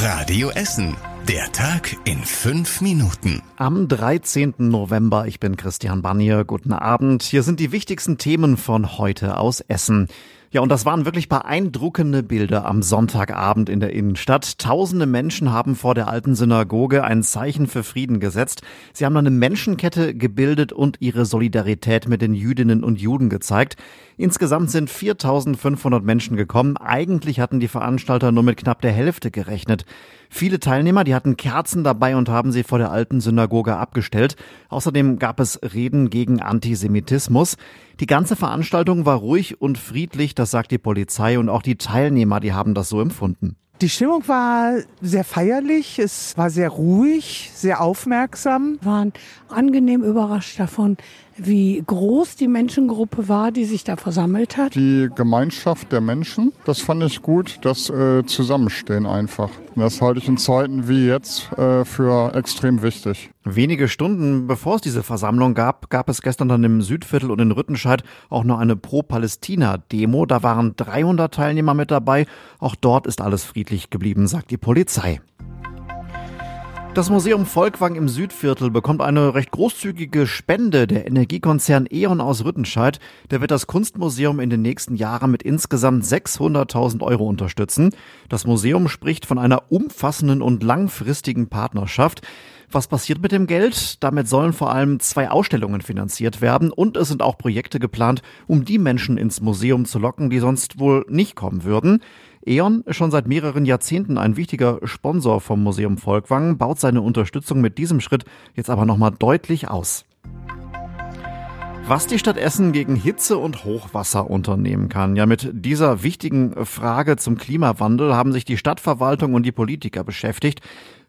Radio Essen. Der Tag in fünf Minuten. Am 13. November, ich bin Christian Bannier. Guten Abend. Hier sind die wichtigsten Themen von heute aus Essen. Ja, und das waren wirklich beeindruckende Bilder am Sonntagabend in der Innenstadt. Tausende Menschen haben vor der alten Synagoge ein Zeichen für Frieden gesetzt. Sie haben eine Menschenkette gebildet und ihre Solidarität mit den Jüdinnen und Juden gezeigt. Insgesamt sind 4500 Menschen gekommen. Eigentlich hatten die Veranstalter nur mit knapp der Hälfte gerechnet. Viele Teilnehmer, die hatten Kerzen dabei und haben sie vor der alten Synagoge abgestellt. Außerdem gab es Reden gegen Antisemitismus. Die ganze Veranstaltung war ruhig und friedlich, das sagt die Polizei und auch die Teilnehmer, die haben das so empfunden. Die Stimmung war sehr feierlich, es war sehr ruhig, sehr aufmerksam. Wir waren angenehm überrascht davon, wie groß die Menschengruppe war, die sich da versammelt hat. Die Gemeinschaft der Menschen, das fand ich gut, das äh, Zusammenstehen einfach. Das halte ich in Zeiten wie jetzt äh, für extrem wichtig. Wenige Stunden bevor es diese Versammlung gab, gab es gestern dann im Südviertel und in Rüttenscheid auch noch eine Pro-Palästina-Demo. Da waren 300 Teilnehmer mit dabei. Auch dort ist alles friedlich geblieben, sagt die Polizei. Das Museum Volkwang im Südviertel bekommt eine recht großzügige Spende. Der Energiekonzern E.ON aus Rüttenscheid, der wird das Kunstmuseum in den nächsten Jahren mit insgesamt 600.000 Euro unterstützen. Das Museum spricht von einer umfassenden und langfristigen Partnerschaft. Was passiert mit dem Geld? Damit sollen vor allem zwei Ausstellungen finanziert werden und es sind auch Projekte geplant, um die Menschen ins Museum zu locken, die sonst wohl nicht kommen würden. E.ON, schon seit mehreren Jahrzehnten ein wichtiger Sponsor vom Museum Volkwang, baut seine Unterstützung mit diesem Schritt jetzt aber nochmal deutlich aus. Was die Stadt Essen gegen Hitze und Hochwasser unternehmen kann. Ja, mit dieser wichtigen Frage zum Klimawandel haben sich die Stadtverwaltung und die Politiker beschäftigt.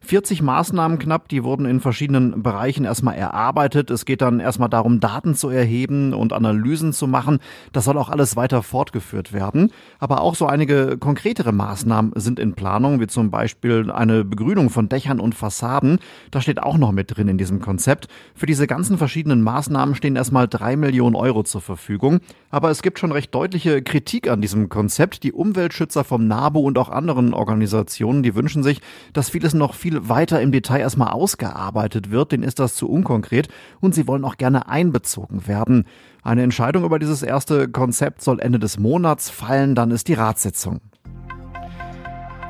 40 Maßnahmen knapp, die wurden in verschiedenen Bereichen erstmal erarbeitet. Es geht dann erstmal darum, Daten zu erheben und Analysen zu machen. Das soll auch alles weiter fortgeführt werden. Aber auch so einige konkretere Maßnahmen sind in Planung, wie zum Beispiel eine Begrünung von Dächern und Fassaden. Das steht auch noch mit drin in diesem Konzept. Für diese ganzen verschiedenen Maßnahmen stehen erstmal drei Millionen Euro zur Verfügung. Aber es gibt schon recht deutliche Kritik an diesem Konzept. Die Umweltschützer vom NABU und auch anderen Organisationen, die wünschen sich, dass vieles noch viel viel weiter im Detail erstmal ausgearbeitet wird, denen ist das zu unkonkret und sie wollen auch gerne einbezogen werden. Eine Entscheidung über dieses erste Konzept soll Ende des Monats fallen, dann ist die Ratssitzung.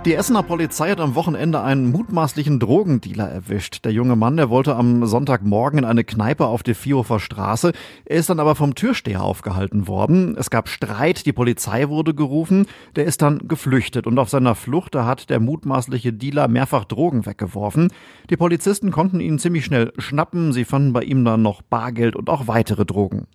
Die Essener Polizei hat am Wochenende einen mutmaßlichen Drogendealer erwischt. Der junge Mann, der wollte am Sonntagmorgen in eine Kneipe auf der Vierhofer Straße. Er ist dann aber vom Türsteher aufgehalten worden. Es gab Streit, die Polizei wurde gerufen. Der ist dann geflüchtet und auf seiner Flucht, da hat der mutmaßliche Dealer mehrfach Drogen weggeworfen. Die Polizisten konnten ihn ziemlich schnell schnappen. Sie fanden bei ihm dann noch Bargeld und auch weitere Drogen.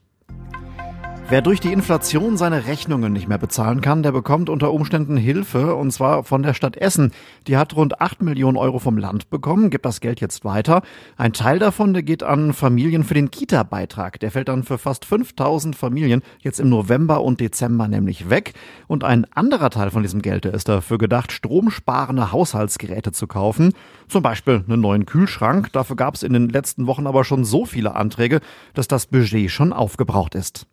Wer durch die Inflation seine Rechnungen nicht mehr bezahlen kann, der bekommt unter Umständen Hilfe und zwar von der Stadt Essen. Die hat rund 8 Millionen Euro vom Land bekommen, gibt das Geld jetzt weiter. Ein Teil davon, der geht an Familien für den Kita-Beitrag. Der fällt dann für fast 5000 Familien jetzt im November und Dezember nämlich weg. Und ein anderer Teil von diesem Geld, der ist dafür gedacht, stromsparende Haushaltsgeräte zu kaufen. Zum Beispiel einen neuen Kühlschrank. Dafür gab es in den letzten Wochen aber schon so viele Anträge, dass das Budget schon aufgebraucht ist.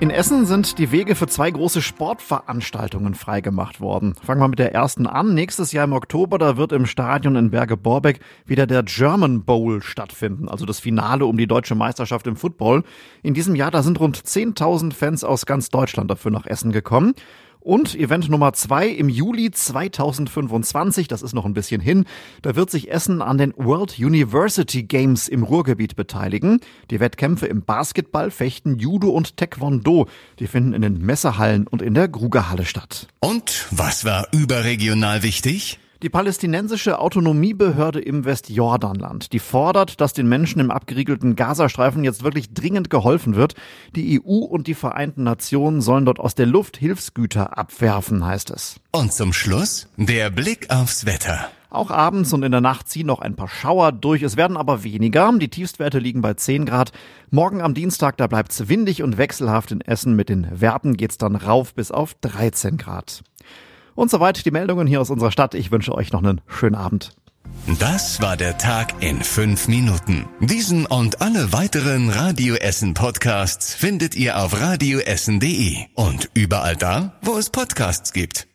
In Essen sind die Wege für zwei große Sportveranstaltungen freigemacht worden. Fangen wir mit der ersten an. Nächstes Jahr im Oktober, da wird im Stadion in Berge-Borbeck wieder der German Bowl stattfinden, also das Finale um die deutsche Meisterschaft im Football. In diesem Jahr, da sind rund 10.000 Fans aus ganz Deutschland dafür nach Essen gekommen. Und Event Nummer zwei im Juli 2025, das ist noch ein bisschen hin, da wird sich Essen an den World University Games im Ruhrgebiet beteiligen. Die Wettkämpfe im Basketball, Fechten, Judo und Taekwondo, die finden in den Messehallen und in der Grugerhalle statt. Und was war überregional wichtig? Die palästinensische Autonomiebehörde im Westjordanland, die fordert, dass den Menschen im abgeriegelten Gazastreifen jetzt wirklich dringend geholfen wird. Die EU und die Vereinten Nationen sollen dort aus der Luft Hilfsgüter abwerfen, heißt es. Und zum Schluss der Blick aufs Wetter. Auch abends und in der Nacht ziehen noch ein paar Schauer durch. Es werden aber weniger. Die Tiefstwerte liegen bei 10 Grad. Morgen am Dienstag, da bleibt's windig und wechselhaft in Essen. Mit den Werten geht's dann rauf bis auf 13 Grad. Und soweit die Meldungen hier aus unserer Stadt. Ich wünsche euch noch einen schönen Abend. Das war der Tag in fünf Minuten. Diesen und alle weiteren Radio Essen Podcasts findet ihr auf radioessen.de und überall da, wo es Podcasts gibt.